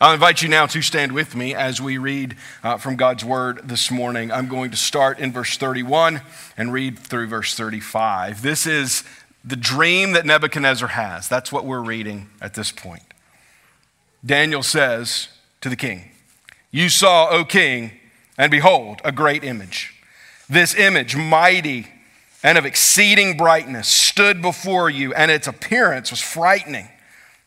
I'll invite you now to stand with me as we read uh, from God's word this morning. I'm going to start in verse 31 and read through verse 35. This is the dream that Nebuchadnezzar has. That's what we're reading at this point. Daniel says to the king, You saw, O king, and behold, a great image. This image, mighty and of exceeding brightness, stood before you, and its appearance was frightening.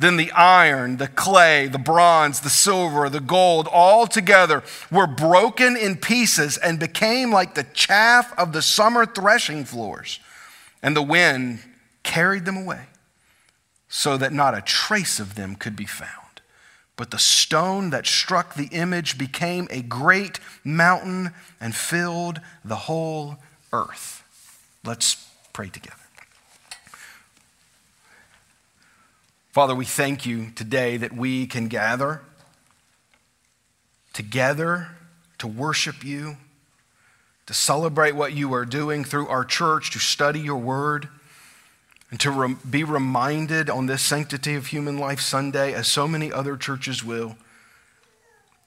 Then the iron, the clay, the bronze, the silver, the gold, all together were broken in pieces and became like the chaff of the summer threshing floors. And the wind carried them away, so that not a trace of them could be found. But the stone that struck the image became a great mountain and filled the whole earth. Let's pray together. Father, we thank you today that we can gather together to worship you, to celebrate what you are doing through our church, to study your word, and to re- be reminded on this Sanctity of Human Life Sunday, as so many other churches will,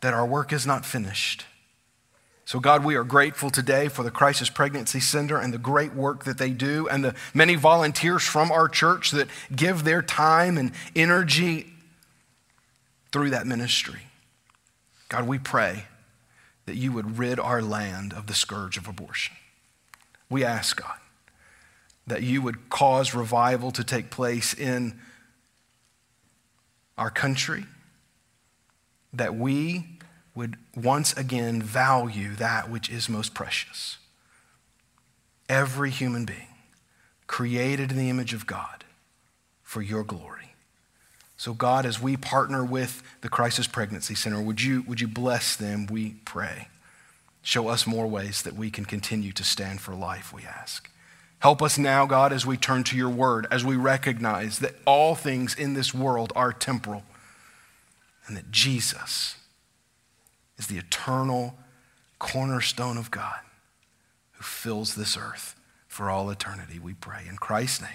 that our work is not finished so, God, we are grateful today for the Crisis Pregnancy Center and the great work that they do, and the many volunteers from our church that give their time and energy through that ministry. God, we pray that you would rid our land of the scourge of abortion. We ask, God, that you would cause revival to take place in our country, that we would once again value that which is most precious. Every human being created in the image of God for your glory. So, God, as we partner with the Crisis Pregnancy Center, would you, would you bless them, we pray? Show us more ways that we can continue to stand for life, we ask. Help us now, God, as we turn to your word, as we recognize that all things in this world are temporal and that Jesus is the eternal cornerstone of God who fills this earth for all eternity, we pray. In Christ's name,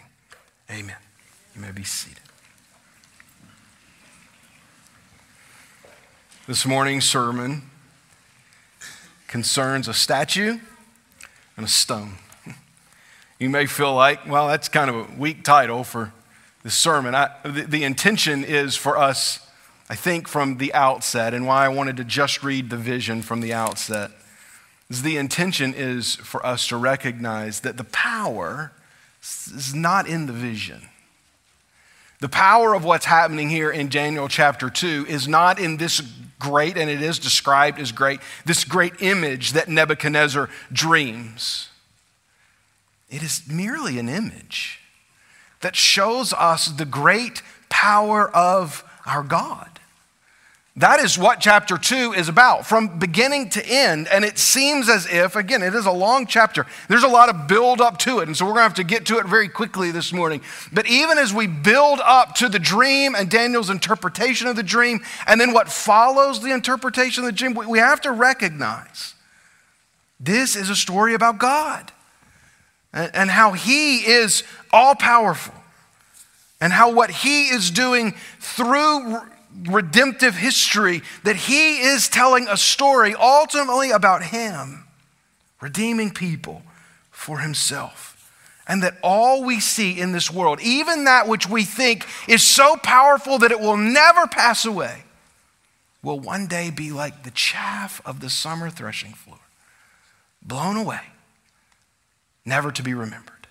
amen. You may be seated. This morning's sermon concerns a statue and a stone. You may feel like, well, that's kind of a weak title for this sermon. I, the, the intention is for us I think, from the outset, and why I wanted to just read the vision from the outset, is the intention is for us to recognize that the power is not in the vision. The power of what's happening here in Daniel chapter 2 is not in this great, and it is described as great, this great image that Nebuchadnezzar dreams. It is merely an image that shows us the great power of our God. That is what chapter 2 is about from beginning to end. And it seems as if, again, it is a long chapter. There's a lot of build up to it. And so we're going to have to get to it very quickly this morning. But even as we build up to the dream and Daniel's interpretation of the dream, and then what follows the interpretation of the dream, we have to recognize this is a story about God and how He is all powerful and how what He is doing through redemptive history that he is telling a story ultimately about him redeeming people for himself. And that all we see in this world, even that which we think is so powerful that it will never pass away, will one day be like the chaff of the summer threshing floor, blown away, never to be remembered.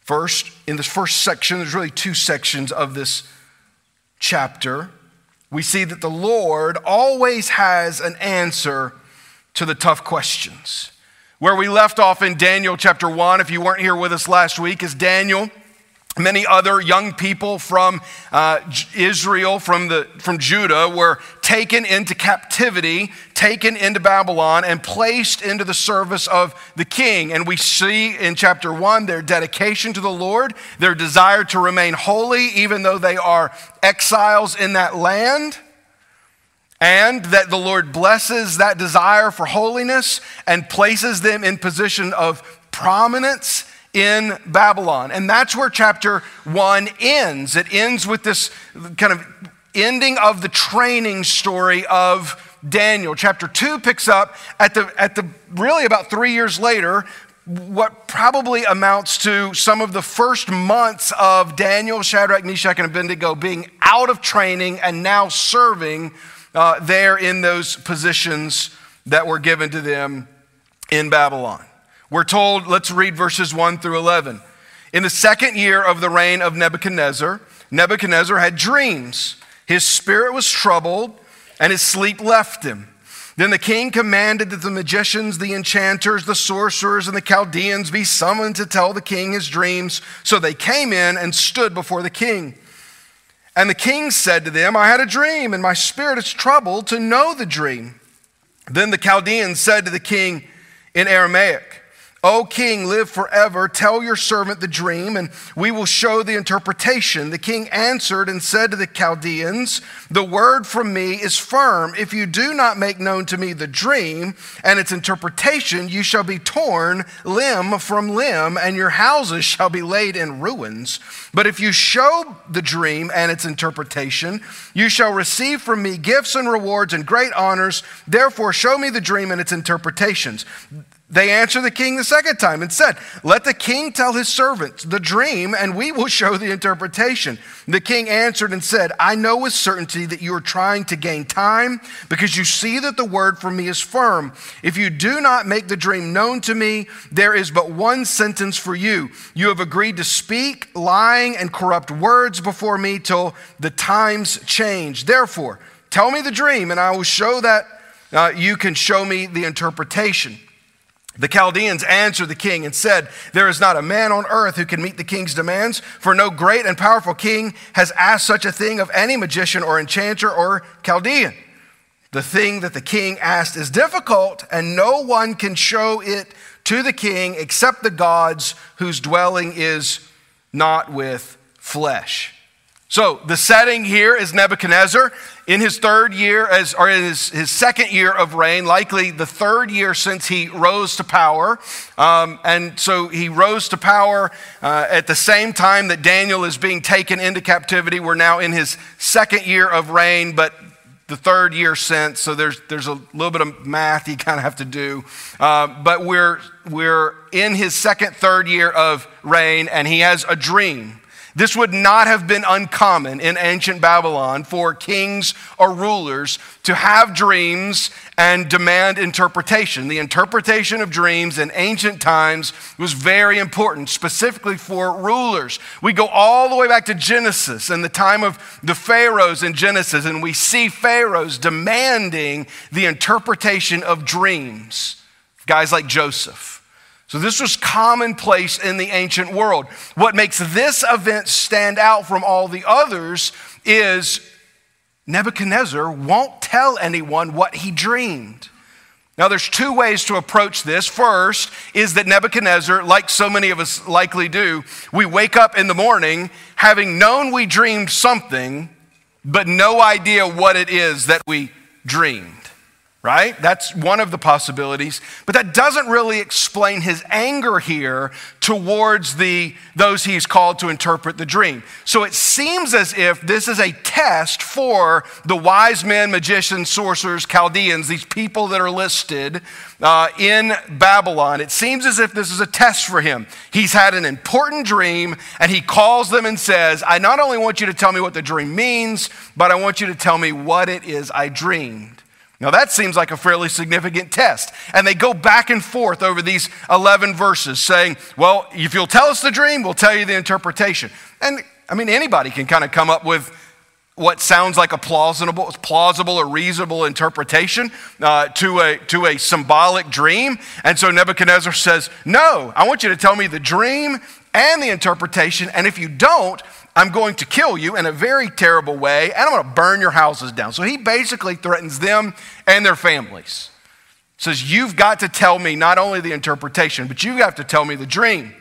First, in this first section, there's really two sections of this chapter, we see that the Lord always has an answer to the tough questions. Where we left off in Daniel chapter 1, if you weren't here with us last week, is Daniel Many other young people from uh, Israel, from, the, from Judah, were taken into captivity, taken into Babylon, and placed into the service of the king. And we see in chapter one their dedication to the Lord, their desire to remain holy, even though they are exiles in that land, and that the Lord blesses that desire for holiness and places them in position of prominence in Babylon. And that's where chapter one ends. It ends with this kind of ending of the training story of Daniel. Chapter two picks up at the, at the really about three years later, what probably amounts to some of the first months of Daniel, Shadrach, Meshach, and Abednego being out of training and now serving uh, there in those positions that were given to them in Babylon. We're told, let's read verses 1 through 11. In the second year of the reign of Nebuchadnezzar, Nebuchadnezzar had dreams. His spirit was troubled, and his sleep left him. Then the king commanded that the magicians, the enchanters, the sorcerers, and the Chaldeans be summoned to tell the king his dreams. So they came in and stood before the king. And the king said to them, I had a dream, and my spirit is troubled to know the dream. Then the Chaldeans said to the king in Aramaic, O king, live forever. Tell your servant the dream, and we will show the interpretation. The king answered and said to the Chaldeans, The word from me is firm. If you do not make known to me the dream and its interpretation, you shall be torn limb from limb, and your houses shall be laid in ruins. But if you show the dream and its interpretation, you shall receive from me gifts and rewards and great honors. Therefore, show me the dream and its interpretations. They answered the king the second time and said, Let the king tell his servants the dream, and we will show the interpretation. The king answered and said, I know with certainty that you are trying to gain time because you see that the word from me is firm. If you do not make the dream known to me, there is but one sentence for you. You have agreed to speak lying and corrupt words before me till the times change. Therefore, tell me the dream, and I will show that uh, you can show me the interpretation. The Chaldeans answered the king and said, There is not a man on earth who can meet the king's demands, for no great and powerful king has asked such a thing of any magician or enchanter or Chaldean. The thing that the king asked is difficult, and no one can show it to the king except the gods whose dwelling is not with flesh. So the setting here is Nebuchadnezzar in his third year, as, or in his, his second year of reign, likely the third year since he rose to power. Um, and so he rose to power uh, at the same time that Daniel is being taken into captivity. We're now in his second year of reign, but the third year since, so there's, there's a little bit of math you kind of have to do. Uh, but we're, we're in his second, third year of reign, and he has a dream. This would not have been uncommon in ancient Babylon for kings or rulers to have dreams and demand interpretation. The interpretation of dreams in ancient times was very important, specifically for rulers. We go all the way back to Genesis and the time of the pharaohs in Genesis, and we see pharaohs demanding the interpretation of dreams. Guys like Joseph. So, this was commonplace in the ancient world. What makes this event stand out from all the others is Nebuchadnezzar won't tell anyone what he dreamed. Now, there's two ways to approach this. First is that Nebuchadnezzar, like so many of us likely do, we wake up in the morning having known we dreamed something, but no idea what it is that we dreamed right? That's one of the possibilities. But that doesn't really explain his anger here towards the, those he's called to interpret the dream. So it seems as if this is a test for the wise men, magicians, sorcerers, Chaldeans, these people that are listed uh, in Babylon. It seems as if this is a test for him. He's had an important dream and he calls them and says, I not only want you to tell me what the dream means, but I want you to tell me what it is I dreamed. Now, that seems like a fairly significant test. And they go back and forth over these 11 verses saying, Well, if you'll tell us the dream, we'll tell you the interpretation. And I mean, anybody can kind of come up with what sounds like a plausible, plausible or reasonable interpretation uh, to, a, to a symbolic dream. And so Nebuchadnezzar says, No, I want you to tell me the dream and the interpretation. And if you don't, I'm going to kill you in a very terrible way, and I'm going to burn your houses down. So he basically threatens them and their families. Says, You've got to tell me not only the interpretation, but you have to tell me the dream.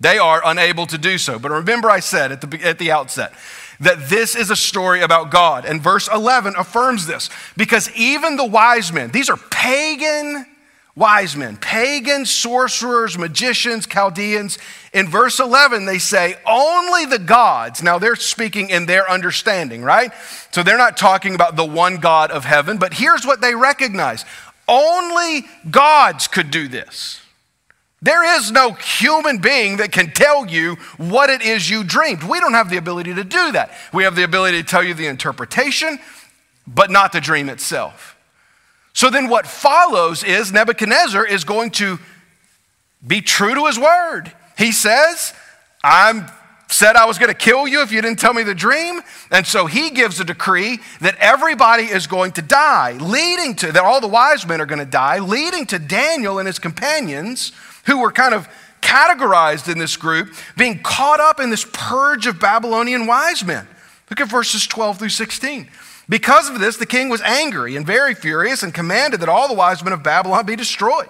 They are unable to do so. But remember, I said at the, at the outset that this is a story about God. And verse 11 affirms this because even the wise men, these are pagan wise men, pagan sorcerers, magicians, Chaldeans. In verse 11, they say, only the gods. Now they're speaking in their understanding, right? So they're not talking about the one God of heaven, but here's what they recognize only gods could do this. There is no human being that can tell you what it is you dreamed. We don't have the ability to do that. We have the ability to tell you the interpretation, but not the dream itself. So then, what follows is Nebuchadnezzar is going to be true to his word. He says, I'm said I was going to kill you if you didn't tell me the dream. And so he gives a decree that everybody is going to die, leading to that all the wise men are going to die, leading to Daniel and his companions who were kind of categorized in this group, being caught up in this purge of Babylonian wise men. Look at verses 12 through 16. Because of this, the king was angry and very furious and commanded that all the wise men of Babylon be destroyed.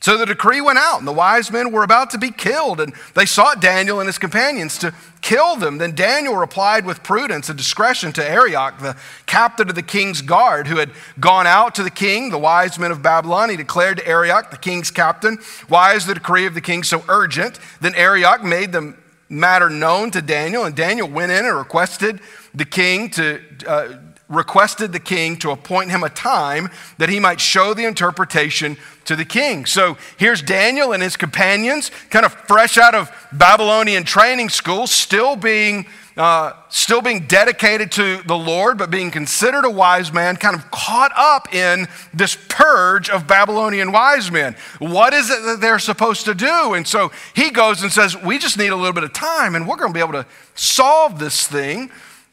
So the decree went out, and the wise men were about to be killed, and they sought Daniel and his companions to kill them. Then Daniel replied with prudence and discretion to Arioch, the captain of the king's guard, who had gone out to the king, the wise men of Babylon. He declared to Arioch, the king's captain, Why is the decree of the king so urgent? Then Arioch made the matter known to Daniel, and Daniel went in and requested the king to. Uh, requested the king to appoint him a time that he might show the interpretation to the king. So here's Daniel and his companions, kind of fresh out of Babylonian training school, still being. Uh, still being dedicated to the Lord, but being considered a wise man, kind of caught up in this purge of Babylonian wise men. What is it that they're supposed to do? And so he goes and says, We just need a little bit of time, and we're going to be able to solve this thing.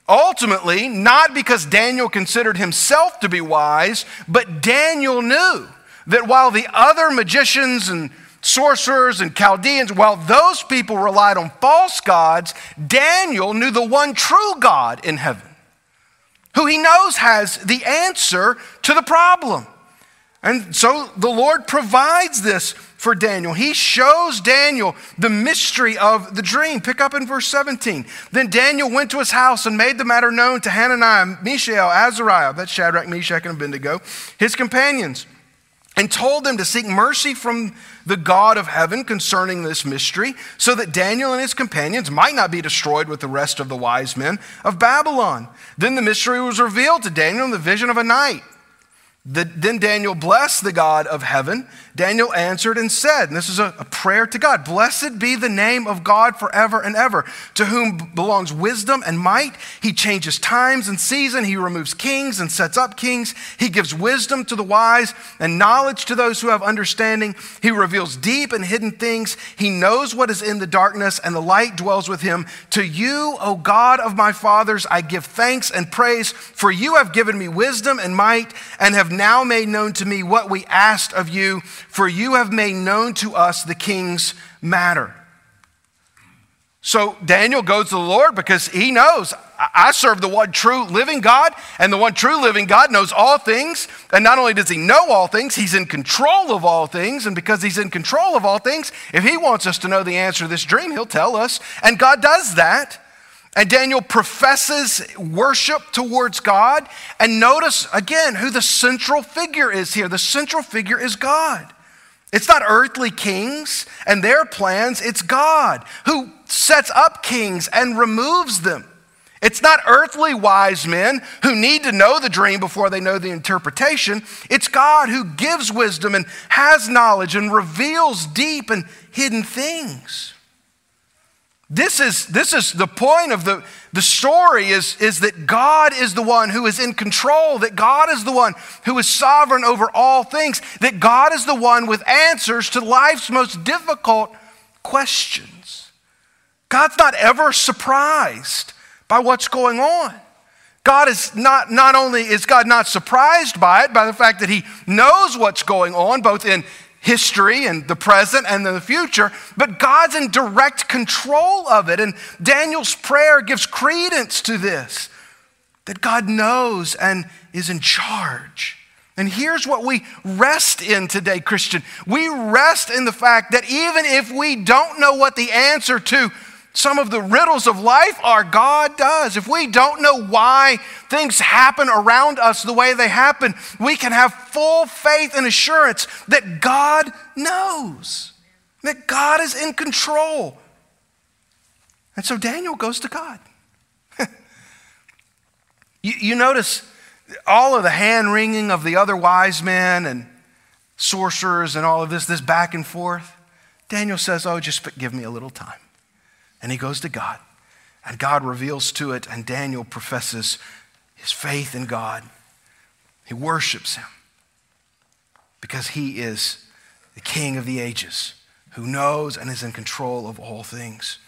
Ultimately, not because Daniel considered himself to be wise, but Daniel knew that while the other magicians and sorcerers and Chaldeans, while those people relied on false gods, Daniel knew the one true God in heaven, who he knows has the answer to the problem. And so the Lord provides this for Daniel. He shows Daniel the mystery of the dream. Pick up in verse 17. Then Daniel went to his house and made the matter known to Hananiah, Mishael, Azariah, that's Shadrach, Meshach, and Abednego, his companions, and told them to seek mercy from the God of heaven concerning this mystery, so that Daniel and his companions might not be destroyed with the rest of the wise men of Babylon. Then the mystery was revealed to Daniel in the vision of a night. The, then Daniel blessed the God of heaven. Daniel answered and said, and this is a, a, prayer to God Blessed be the name of God forever and ever, to whom belongs wisdom and might. He changes times and season. He removes kings and sets up kings. He gives wisdom to the wise and knowledge to those who have understanding. He reveals deep and hidden things. He knows what is in the darkness, and the light dwells with him. To you, O God of my fathers, I give thanks and praise, for you have given me wisdom and might and have now made known to me what we asked of you, for you have made known to us the king's matter. So Daniel goes to the Lord because he knows I serve the one true living God, and the one true living God knows all things. And not only does he know all things, he's in control of all things. And because he's in control of all things, if he wants us to know the answer to this dream, he'll tell us. And God does that. And Daniel professes worship towards God. And notice again who the central figure is here. The central figure is God. It's not earthly kings and their plans, it's God who sets up kings and removes them. It's not earthly wise men who need to know the dream before they know the interpretation. It's God who gives wisdom and has knowledge and reveals deep and hidden things. This is, this is the point of the, the story is, is that God is the one who is in control, that God is the one who is sovereign over all things, that God is the one with answers to life's most difficult questions. God's not ever surprised by what's going on. God is not, not only is God not surprised by it, by the fact that he knows what's going on, both in history and the present and the future, but God's in direct control of it. And Daniel's prayer gives credence to this that God knows and is in charge. And here's what we rest in today, Christian. We rest in the fact that even if we don't know what the answer to some of the riddles of life are, God does. If we don't know why things happen around us the way they happen, we can have full faith and assurance that God knows, that God is in control. And so Daniel goes to God. you, you notice all of the hand wringing of the other wise men and sorcerers and all of this, this back and forth. Daniel says, Oh, just give me a little time. And he goes to God, and God reveals to it, and Daniel professes his faith in God. He worships him because he is the king of the ages who knows and is in control of all things.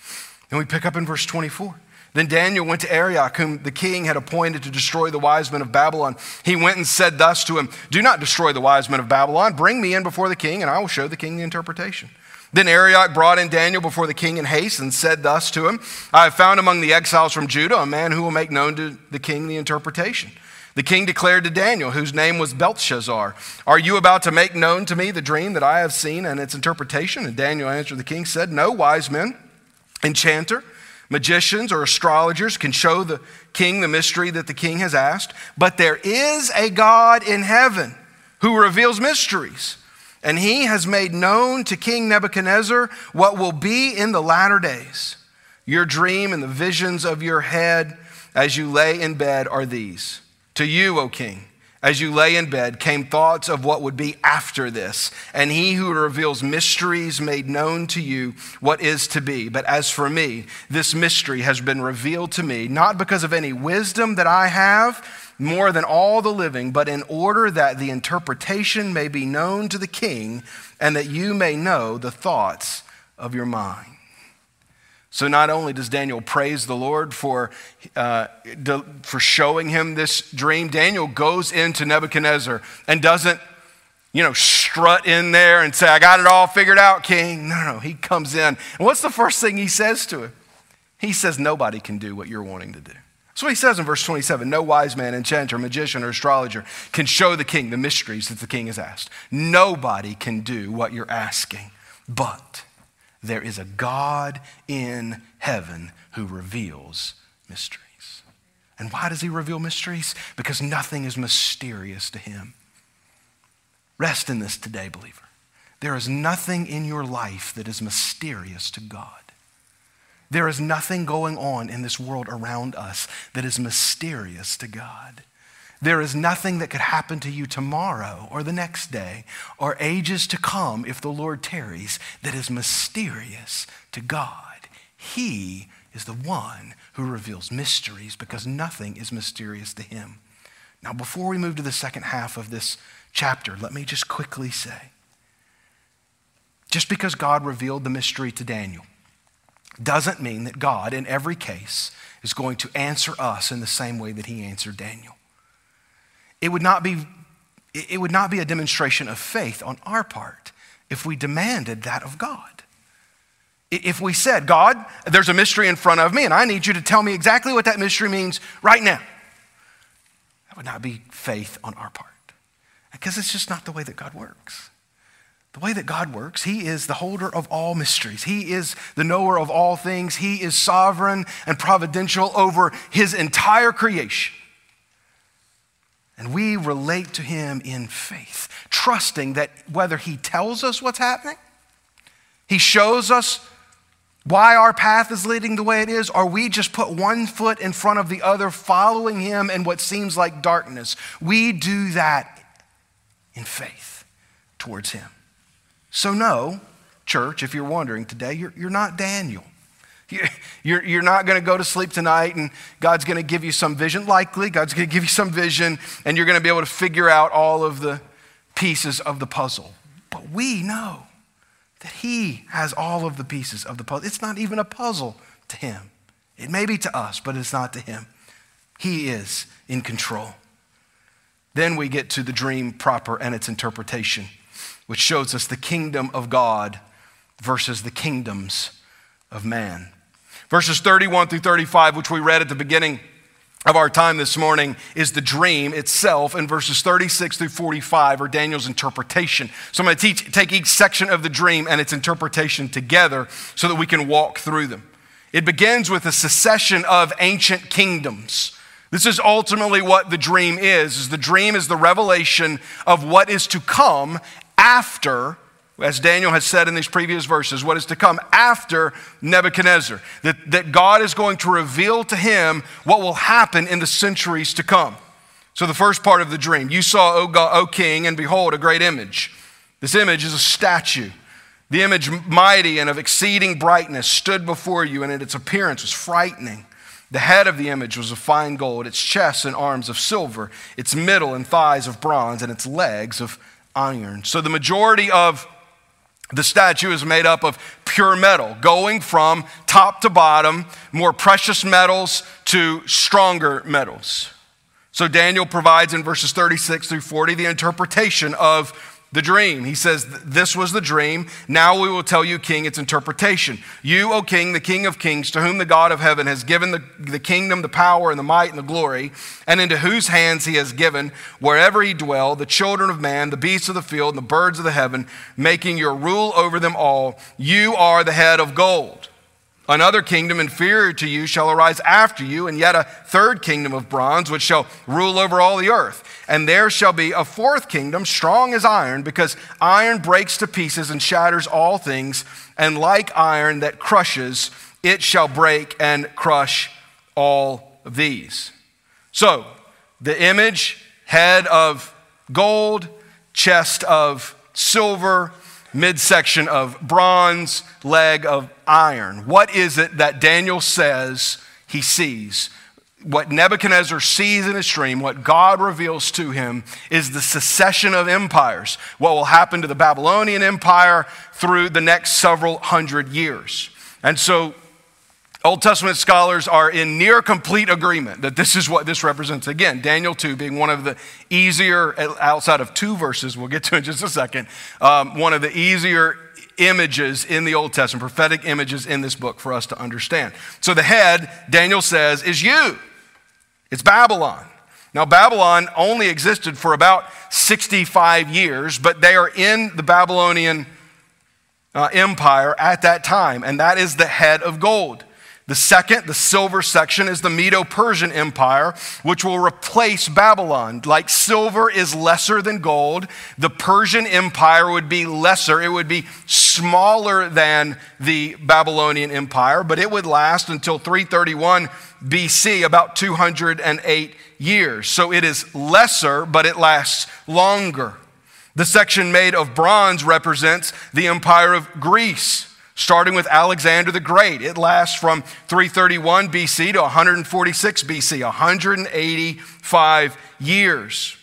And we pick up in verse 24. Then Daniel went to Arioch, whom the king had appointed to destroy the wise men of Babylon. He went and said thus to him Do not destroy the wise men of Babylon. Bring me in before the king, and I will show the king the interpretation. Then Arioch brought in Daniel before the king in haste and said thus to him I have found among the exiles from Judah a man who will make known to the king the interpretation. The king declared to Daniel, whose name was Belshazzar, Are you about to make known to me the dream that I have seen and its interpretation? And Daniel answered the king, said, No wise men, enchanter, magicians, or astrologers can show the king the mystery that the king has asked, but there is a God in heaven who reveals mysteries and he has made known to King Nebuchadnezzar what will be in the latter days. Your dream and the visions of your head as you lay in bed are these. To you, O king, as you lay in bed, came thoughts of what would be after this. And he who reveals mysteries made known to you what is to be. But as for me, this mystery has been revealed to me, not because of any wisdom that I have more than all the living, but in order that the interpretation may be known to the king and that you may know the thoughts of your mind. So, not only does Daniel praise the Lord for, uh, for showing him this dream, Daniel goes into Nebuchadnezzar and doesn't, you know, strut in there and say, I got it all figured out, king. No, no, he comes in. And what's the first thing he says to him? He says, Nobody can do what you're wanting to do. What he says in verse 27 No wise man, enchanter, magician, or astrologer can show the king the mysteries that the king has asked. Nobody can do what you're asking, but there is a God in heaven who reveals mysteries. And why does he reveal mysteries? Because nothing is mysterious to him. Rest in this today, believer. There is nothing in your life that is mysterious to God. There is nothing going on in this world around us that is mysterious to God. There is nothing that could happen to you tomorrow or the next day or ages to come if the Lord tarries that is mysterious to God. He is the one who reveals mysteries because nothing is mysterious to him. Now, before we move to the second half of this chapter, let me just quickly say just because God revealed the mystery to Daniel, doesn't mean that God, in every case, is going to answer us in the same way that he answered Daniel. It would not be, it would not be a demonstration of faith on our part if we demanded that of God. If we said, God, there's a mystery in front of me, and I need you to tell me exactly what that mystery means right now, that would not be faith on our part. Because it's just not the way that God works. The way that God works, He is the holder of all mysteries. He is the knower of all things. He is sovereign and providential over His entire creation. And we relate to Him in faith, trusting that whether He tells us what's happening, He shows us why our path is leading the way it is, or we just put one foot in front of the other, following Him in what seems like darkness. We do that in faith towards Him. So, no, church, if you're wondering today, you're, you're not Daniel. You're, you're not going to go to sleep tonight and God's going to give you some vision. Likely, God's going to give you some vision and you're going to be able to figure out all of the pieces of the puzzle. But we know that He has all of the pieces of the puzzle. It's not even a puzzle to Him. It may be to us, but it's not to Him. He is in control. Then we get to the dream proper and its interpretation. Which shows us the kingdom of God versus the kingdoms of man. Verses 31 through 35, which we read at the beginning of our time this morning is the dream itself, and verses 36 through 45 are Daniel's interpretation. So I'm going to teach, take each section of the dream and its interpretation together so that we can walk through them. It begins with a succession of ancient kingdoms. This is ultimately what the dream is, is the dream is the revelation of what is to come after as Daniel has said in these previous verses, what is to come after Nebuchadnezzar. That, that God is going to reveal to him what will happen in the centuries to come. So, the first part of the dream you saw, O, God, o king, and behold, a great image. This image is a statue. The image, mighty and of exceeding brightness, stood before you, and its appearance was frightening. The head of the image was of fine gold, its chest and arms of silver, its middle and thighs of bronze, and its legs of iron. So, the majority of the statue is made up of pure metal, going from top to bottom, more precious metals to stronger metals. So Daniel provides in verses 36 through 40 the interpretation of the dream. He says, This was the dream. Now we will tell you, King, its interpretation. You, O King, the King of kings, to whom the God of heaven has given the, the kingdom, the power, and the might, and the glory, and into whose hands he has given, wherever he dwell, the children of man, the beasts of the field, and the birds of the heaven, making your rule over them all. You are the head of gold. Another kingdom inferior to you shall arise after you, and yet a third kingdom of bronze, which shall rule over all the earth. And there shall be a fourth kingdom, strong as iron, because iron breaks to pieces and shatters all things, and like iron that crushes, it shall break and crush all of these. So, the image, head of gold, chest of silver, midsection of bronze, leg of iron. What is it that Daniel says he sees? What Nebuchadnezzar sees in his dream, what God reveals to him, is the secession of empires. What will happen to the Babylonian Empire through the next several hundred years. And so Old Testament scholars are in near complete agreement that this is what this represents. Again, Daniel 2 being one of the easier, outside of two verses, we'll get to in just a second, um, one of the easier images in the Old Testament, prophetic images in this book for us to understand. So the head, Daniel says, is you. It's Babylon. Now, Babylon only existed for about 65 years, but they are in the Babylonian uh, empire at that time, and that is the head of gold. The second, the silver section, is the Medo Persian Empire, which will replace Babylon. Like silver is lesser than gold, the Persian Empire would be lesser. It would be smaller than the Babylonian Empire, but it would last until 331 BC, about 208 years. So it is lesser, but it lasts longer. The section made of bronze represents the Empire of Greece starting with Alexander the Great. It lasts from 331 BC to 146 BC, 185 years.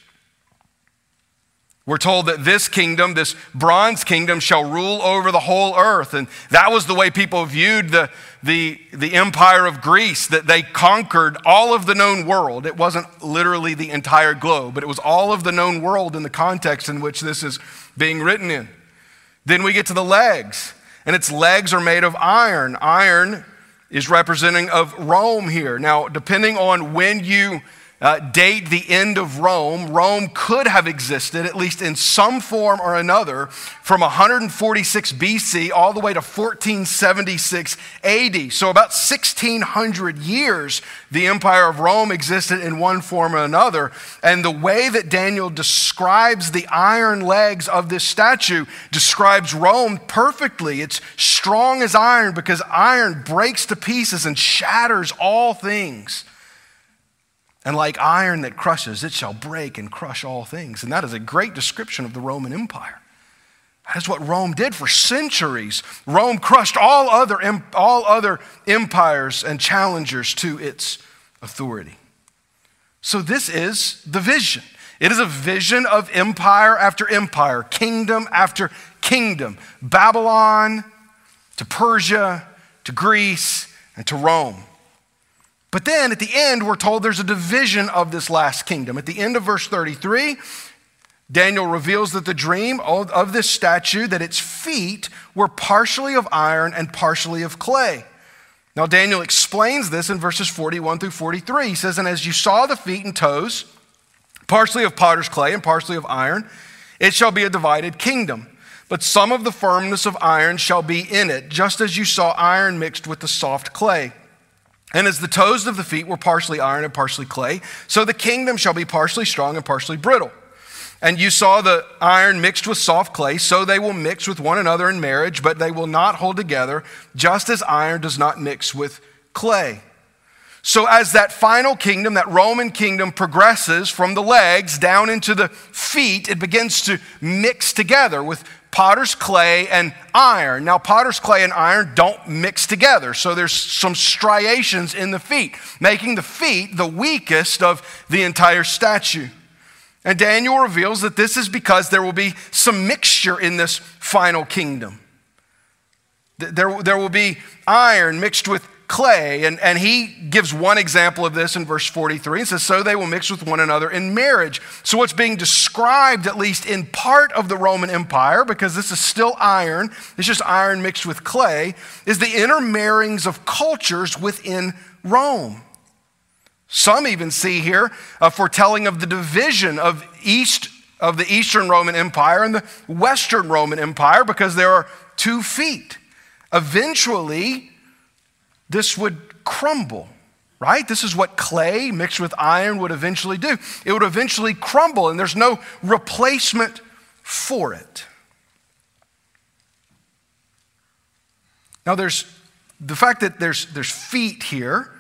We're told that this kingdom, this bronze kingdom, shall rule over the whole earth. And that was the way people viewed the, the, the empire of Greece, that they conquered all of the known world. It wasn't literally the entire globe, but it was all of the known world in the context in which this is being written in. Then we get to the legs and its legs are made of iron. Iron is representing of Rome here. Now, depending on when you uh, date the end of Rome, Rome could have existed, at least in some form or another, from 146 BC all the way to 1476 AD. So, about 1600 years, the Empire of Rome existed in one form or another. And the way that Daniel describes the iron legs of this statue describes Rome perfectly. It's strong as iron because iron breaks to pieces and shatters all things. And like iron that crushes, it shall break and crush all things. And that is a great description of the Roman Empire. That's what Rome did for centuries. Rome crushed all other, all other empires and challengers to its authority. So, this is the vision. It is a vision of empire after empire, kingdom after kingdom, Babylon to Persia to Greece and to Rome. But then at the end, we're told there's a division of this last kingdom. At the end of verse 33, Daniel reveals that the dream of this statue that its feet were partially of iron and partially of clay. Now Daniel explains this in verses 41 through 43. He says, "And as you saw the feet and toes, partially of potter's clay and partially of iron, it shall be a divided kingdom." But some of the firmness of iron shall be in it, just as you saw iron mixed with the soft clay. And as the toes of the feet were partially iron and partially clay, so the kingdom shall be partially strong and partially brittle. And you saw the iron mixed with soft clay, so they will mix with one another in marriage, but they will not hold together, just as iron does not mix with clay. So, as that final kingdom, that Roman kingdom progresses from the legs down into the feet, it begins to mix together with potter's clay and iron. Now, potter's clay and iron don't mix together, so there's some striations in the feet, making the feet the weakest of the entire statue. And Daniel reveals that this is because there will be some mixture in this final kingdom. There, there will be iron mixed with clay. And, and he gives one example of this in verse 43 and says, So they will mix with one another in marriage. So, what's being described, at least in part of the Roman Empire, because this is still iron, it's just iron mixed with clay, is the intermarryings of cultures within Rome. Some even see here a foretelling of the division of east of the Eastern Roman Empire and the Western Roman Empire because there are two feet. Eventually, this would crumble, right? This is what clay mixed with iron would eventually do. It would eventually crumble, and there's no replacement for it. Now, there's the fact that there's, there's feet here,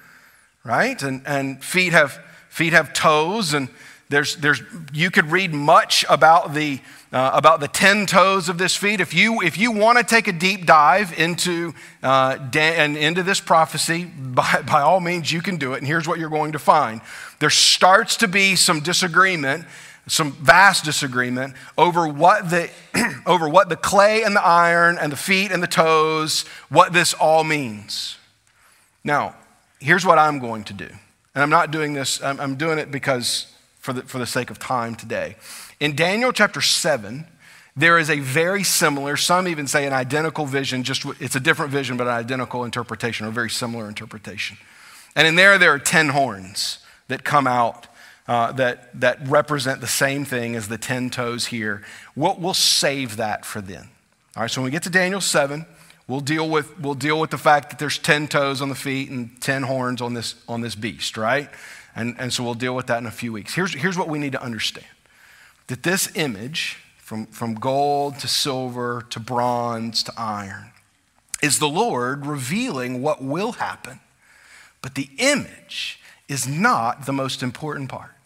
right? And, and feet, have, feet have toes, and there's, there's, you could read much about the, uh, about the 10 toes of this feet. If you, if you want to take a deep dive into, uh, and into this prophecy, by, by all means, you can do it. And here's what you're going to find there starts to be some disagreement, some vast disagreement over what the, over what the clay and the iron and the feet and the toes, what this all means. Now, here's what I'm going to do. And I'm not doing this, I'm doing it because for the, for the sake of time today. In Daniel chapter 7, there is a very similar, some even say an identical vision, just it's a different vision, but an identical interpretation or very similar interpretation. And in there, there are 10 horns that come out uh, that, that represent the same thing as the 10 toes here. We'll, we'll save that for then. All right, so when we get to Daniel 7, we'll deal with, we'll deal with the fact that there's 10 toes on the feet and 10 horns on this, on this beast, right? And, and so we'll deal with that in a few weeks. Here's, here's what we need to understand that this image, from, from gold to silver to bronze to iron, is the Lord revealing what will happen. But the image is not the most important part.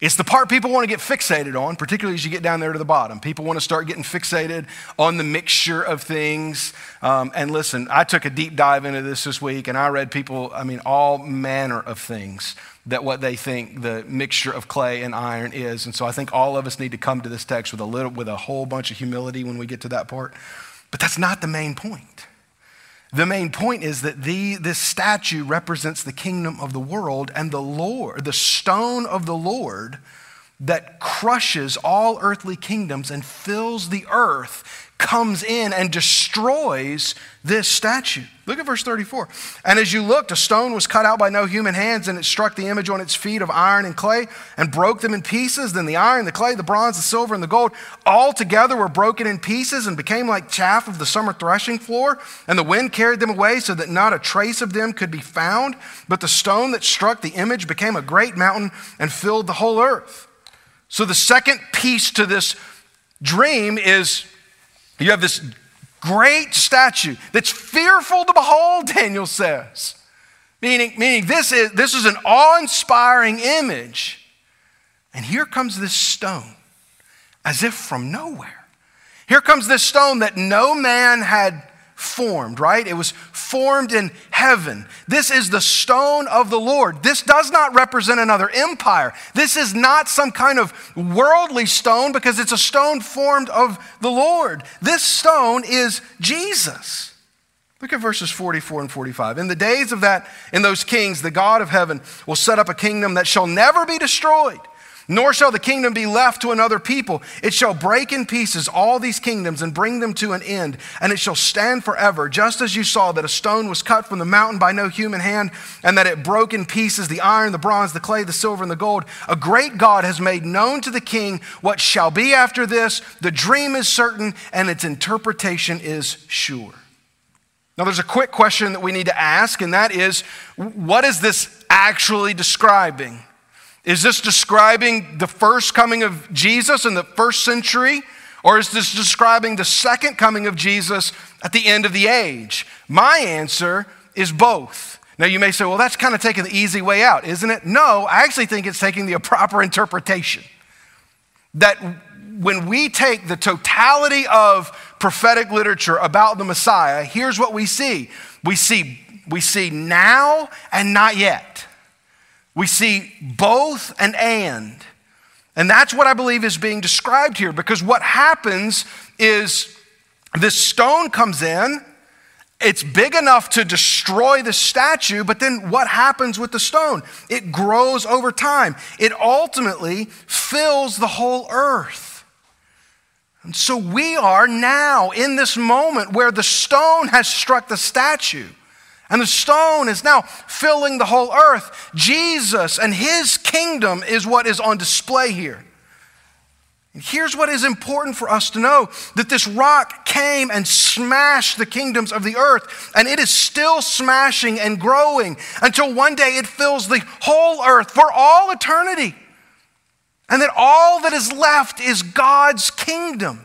It's the part people want to get fixated on, particularly as you get down there to the bottom. People want to start getting fixated on the mixture of things. Um, and listen, I took a deep dive into this this week, and I read people, I mean, all manner of things that what they think the mixture of clay and iron is. And so I think all of us need to come to this text with a little, with a whole bunch of humility when we get to that part. But that's not the main point. The main point is that the, this statue represents the kingdom of the world and the Lord, the stone of the Lord that crushes all earthly kingdoms and fills the earth comes in and destroys this statue. Look at verse 34. And as you looked, a stone was cut out by no human hands, and it struck the image on its feet of iron and clay and broke them in pieces. Then the iron, the clay, the bronze, the silver, and the gold all together were broken in pieces and became like chaff of the summer threshing floor. And the wind carried them away so that not a trace of them could be found. But the stone that struck the image became a great mountain and filled the whole earth. So the second piece to this dream is you have this great statue that's fearful to behold, Daniel says. Meaning, meaning this, is, this is an awe inspiring image. And here comes this stone, as if from nowhere. Here comes this stone that no man had formed, right? It was formed in heaven. This is the stone of the Lord. This does not represent another empire. This is not some kind of worldly stone because it's a stone formed of the Lord. This stone is Jesus. Look at verses 44 and 45. In the days of that, in those kings, the God of heaven will set up a kingdom that shall never be destroyed nor shall the kingdom be left to another people. It shall break in pieces all these kingdoms and bring them to an end, and it shall stand forever, just as you saw that a stone was cut from the mountain by no human hand, and that it broke in pieces the iron, the bronze, the clay, the silver, and the gold. A great God has made known to the king what shall be after this. The dream is certain, and its interpretation is sure. Now, there's a quick question that we need to ask, and that is what is this actually describing? Is this describing the first coming of Jesus in the first century? Or is this describing the second coming of Jesus at the end of the age? My answer is both. Now, you may say, well, that's kind of taking the easy way out, isn't it? No, I actually think it's taking the proper interpretation. That when we take the totality of prophetic literature about the Messiah, here's what we see we see, we see now and not yet. We see both and and. And that's what I believe is being described here because what happens is this stone comes in, it's big enough to destroy the statue, but then what happens with the stone? It grows over time. It ultimately fills the whole earth. And so we are now in this moment where the stone has struck the statue. And the stone is now filling the whole earth. Jesus and his kingdom is what is on display here. And here's what is important for us to know that this rock came and smashed the kingdoms of the earth, and it is still smashing and growing until one day it fills the whole earth for all eternity. And that all that is left is God's kingdom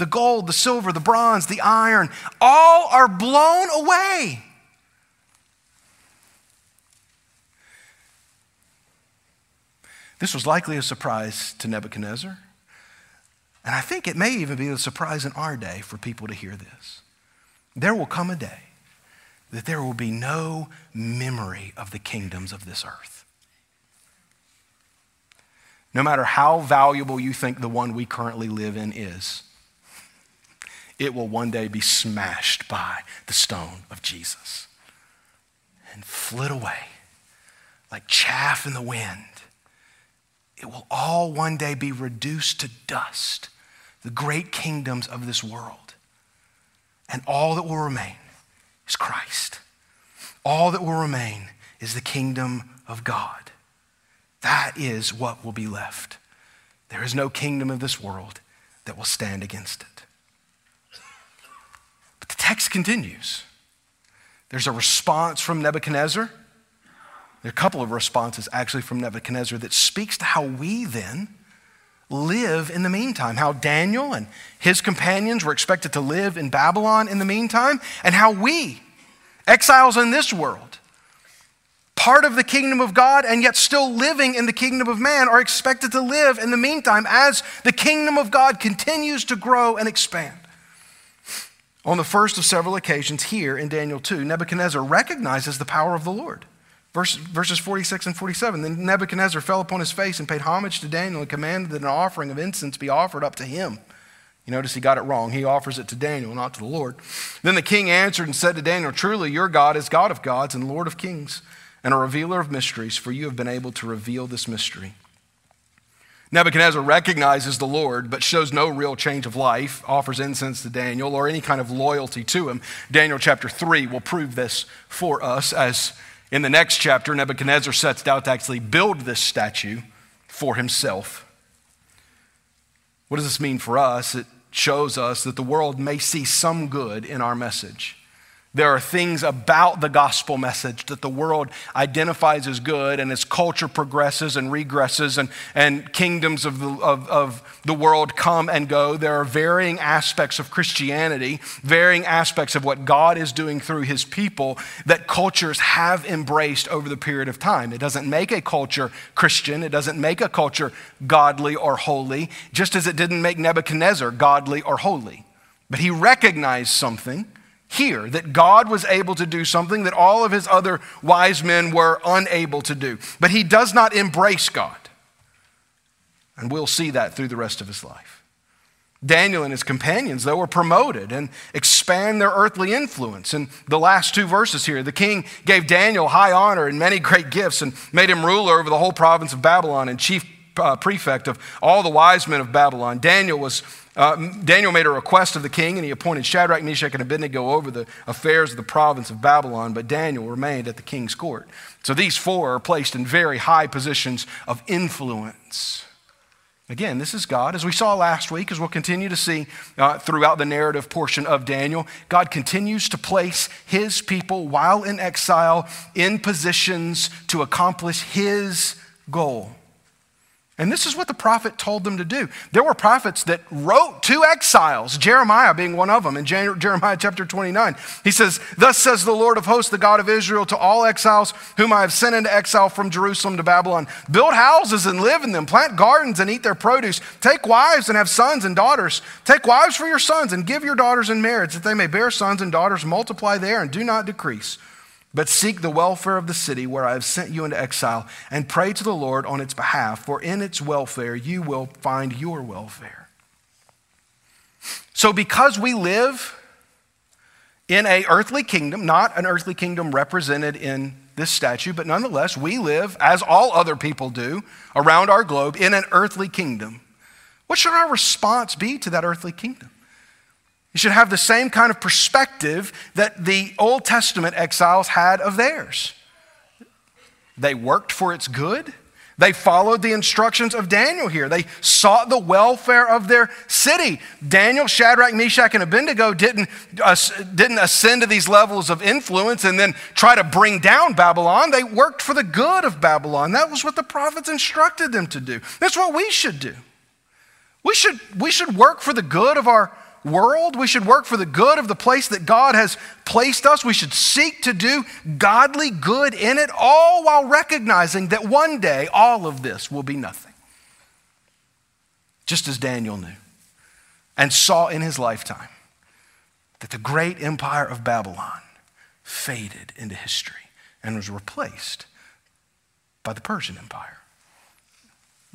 the gold, the silver, the bronze, the iron, all are blown away. This was likely a surprise to Nebuchadnezzar. And I think it may even be a surprise in our day for people to hear this. There will come a day that there will be no memory of the kingdoms of this earth. No matter how valuable you think the one we currently live in is, it will one day be smashed by the stone of Jesus and flit away like chaff in the wind. It will all one day be reduced to dust, the great kingdoms of this world. And all that will remain is Christ. All that will remain is the kingdom of God. That is what will be left. There is no kingdom of this world that will stand against it text continues. There's a response from Nebuchadnezzar. There are a couple of responses actually from Nebuchadnezzar that speaks to how we then live in the meantime, how Daniel and his companions were expected to live in Babylon in the meantime, and how we, exiles in this world, part of the kingdom of God and yet still living in the kingdom of man, are expected to live in the meantime as the kingdom of God continues to grow and expand. On the first of several occasions here in Daniel 2, Nebuchadnezzar recognizes the power of the Lord. Verse, verses 46 and 47. Then Nebuchadnezzar fell upon his face and paid homage to Daniel and commanded that an offering of incense be offered up to him. You notice he got it wrong. He offers it to Daniel, not to the Lord. Then the king answered and said to Daniel, Truly, your God is God of gods and Lord of kings and a revealer of mysteries, for you have been able to reveal this mystery. Nebuchadnezzar recognizes the Lord, but shows no real change of life, offers incense to Daniel, or any kind of loyalty to him. Daniel chapter 3 will prove this for us, as in the next chapter, Nebuchadnezzar sets out to actually build this statue for himself. What does this mean for us? It shows us that the world may see some good in our message. There are things about the gospel message that the world identifies as good, and as culture progresses and regresses and, and kingdoms of the, of, of the world come and go, there are varying aspects of Christianity, varying aspects of what God is doing through his people that cultures have embraced over the period of time. It doesn't make a culture Christian, it doesn't make a culture godly or holy, just as it didn't make Nebuchadnezzar godly or holy. But he recognized something here that God was able to do something that all of his other wise men were unable to do. But he does not embrace God. And we'll see that through the rest of his life. Daniel and his companions, though, were promoted and expand their earthly influence. In the last two verses here, the king gave Daniel high honor and many great gifts and made him ruler over the whole province of Babylon and chief uh, prefect of all the wise men of Babylon. Daniel was uh, Daniel made a request of the king, and he appointed Shadrach, Meshach, and Abednego over the affairs of the province of Babylon, but Daniel remained at the king's court. So these four are placed in very high positions of influence. Again, this is God. As we saw last week, as we'll continue to see uh, throughout the narrative portion of Daniel, God continues to place his people while in exile in positions to accomplish his goal. And this is what the prophet told them to do. There were prophets that wrote to exiles, Jeremiah being one of them in Jeremiah chapter 29. He says, Thus says the Lord of hosts, the God of Israel, to all exiles whom I have sent into exile from Jerusalem to Babylon build houses and live in them, plant gardens and eat their produce, take wives and have sons and daughters. Take wives for your sons and give your daughters in marriage, that they may bear sons and daughters, multiply there and do not decrease. But seek the welfare of the city where I have sent you into exile, and pray to the Lord on its behalf, for in its welfare you will find your welfare. So, because we live in a earthly kingdom, not an earthly kingdom represented in this statue, but nonetheless, we live, as all other people do, around our globe in an earthly kingdom. What should our response be to that earthly kingdom? You should have the same kind of perspective that the Old Testament exiles had of theirs. They worked for its good. They followed the instructions of Daniel here. They sought the welfare of their city. Daniel, Shadrach, Meshach, and Abednego didn't, uh, didn't ascend to these levels of influence and then try to bring down Babylon. They worked for the good of Babylon. That was what the prophets instructed them to do. That's what we should do. We should, we should work for the good of our world. We should work for the good of the place that God has placed us. We should seek to do godly good in it, all while recognizing that one day all of this will be nothing. Just as Daniel knew and saw in his lifetime that the great empire of Babylon faded into history and was replaced by the Persian Empire.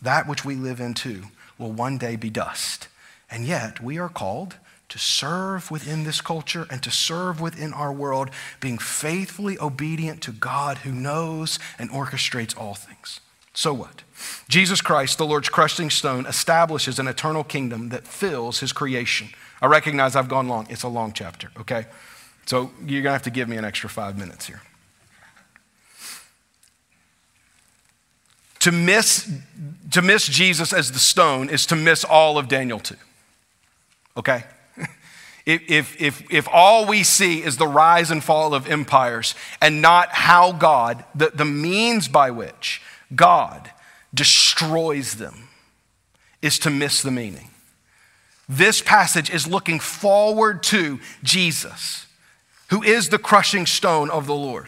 That which we live in too will one day be dust and yet, we are called to serve within this culture and to serve within our world, being faithfully obedient to God who knows and orchestrates all things. So what? Jesus Christ, the Lord's crushing stone, establishes an eternal kingdom that fills his creation. I recognize I've gone long. It's a long chapter, okay? So you're going to have to give me an extra five minutes here. To miss, to miss Jesus as the stone is to miss all of Daniel 2 okay? If, if, if all we see is the rise and fall of empires and not how God, the, the means by which God destroys them, is to miss the meaning. This passage is looking forward to Jesus, who is the crushing stone of the Lord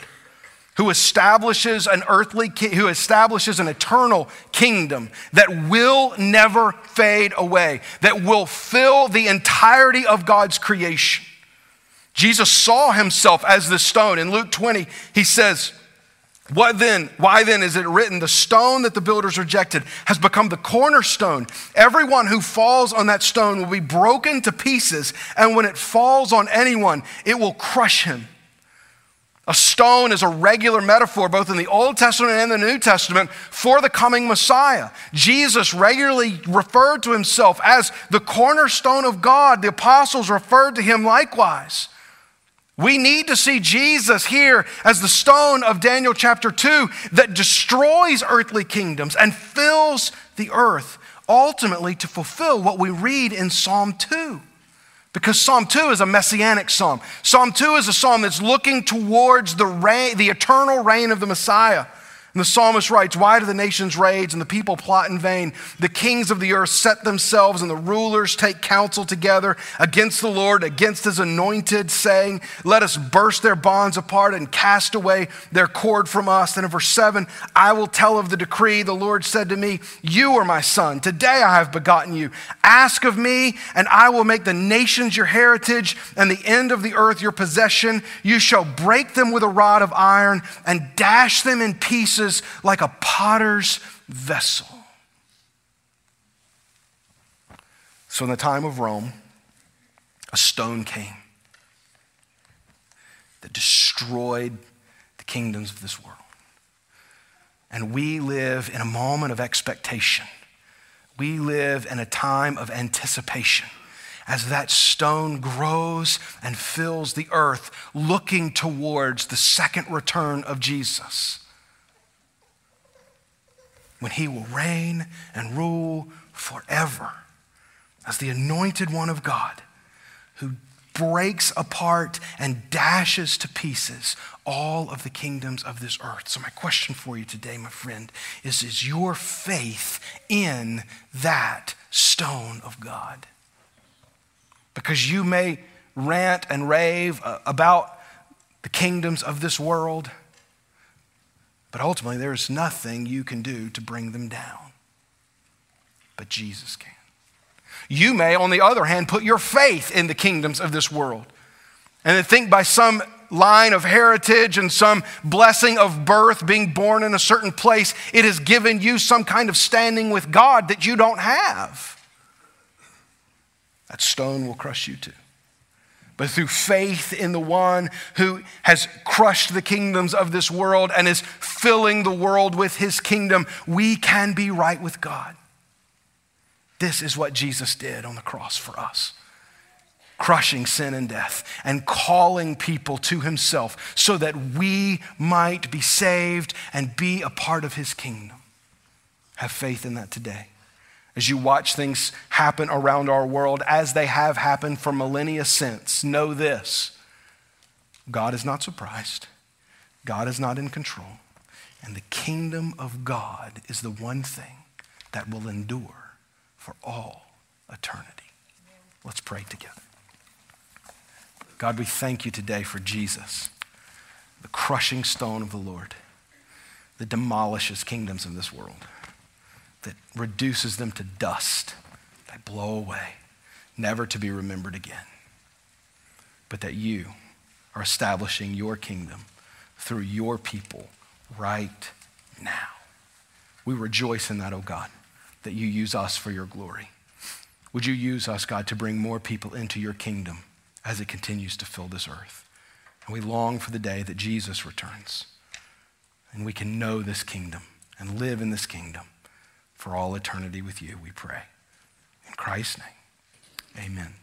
who establishes an earthly who establishes an eternal kingdom that will never fade away that will fill the entirety of God's creation. Jesus saw himself as the stone. In Luke 20 he says what then why then is it written the stone that the builders rejected has become the cornerstone. Everyone who falls on that stone will be broken to pieces and when it falls on anyone it will crush him a stone is a regular metaphor, both in the Old Testament and the New Testament, for the coming Messiah. Jesus regularly referred to himself as the cornerstone of God. The apostles referred to him likewise. We need to see Jesus here as the stone of Daniel chapter 2 that destroys earthly kingdoms and fills the earth, ultimately to fulfill what we read in Psalm 2. Because Psalm 2 is a messianic psalm. Psalm 2 is a psalm that's looking towards the, reign, the eternal reign of the Messiah. And the psalmist writes, Why do the nations rage and the people plot in vain? The kings of the earth set themselves and the rulers take counsel together against the Lord, against his anointed, saying, Let us burst their bonds apart and cast away their cord from us. And in verse 7, I will tell of the decree. The Lord said to me, You are my son. Today I have begotten you. Ask of me, and I will make the nations your heritage and the end of the earth your possession. You shall break them with a rod of iron and dash them in pieces like a potter's vessel. So, in the time of Rome, a stone came that destroyed the kingdoms of this world. And we live in a moment of expectation. We live in a time of anticipation as that stone grows and fills the earth, looking towards the second return of Jesus. When he will reign and rule forever as the anointed one of God who breaks apart and dashes to pieces all of the kingdoms of this earth. So, my question for you today, my friend, is Is your faith in that stone of God? Because you may rant and rave uh, about the kingdoms of this world, but ultimately there is nothing you can do to bring them down. But Jesus can. You may, on the other hand, put your faith in the kingdoms of this world and then think by some line of heritage and some blessing of birth, being born in a certain place, it has given you some kind of standing with God that you don't have. That stone will crush you too. But through faith in the one who has crushed the kingdoms of this world and is filling the world with his kingdom, we can be right with God. This is what Jesus did on the cross for us crushing sin and death and calling people to himself so that we might be saved and be a part of his kingdom. Have faith in that today. As you watch things happen around our world, as they have happened for millennia since, know this God is not surprised, God is not in control, and the kingdom of God is the one thing that will endure for all eternity. Let's pray together. God, we thank you today for Jesus, the crushing stone of the Lord that demolishes kingdoms of this world, that reduces them to dust, that blow away, never to be remembered again. But that you are establishing your kingdom through your people right now. We rejoice in that, O oh God that you use us for your glory. Would you use us, God, to bring more people into your kingdom as it continues to fill this earth? And we long for the day that Jesus returns and we can know this kingdom and live in this kingdom for all eternity with you, we pray. In Christ's name, amen.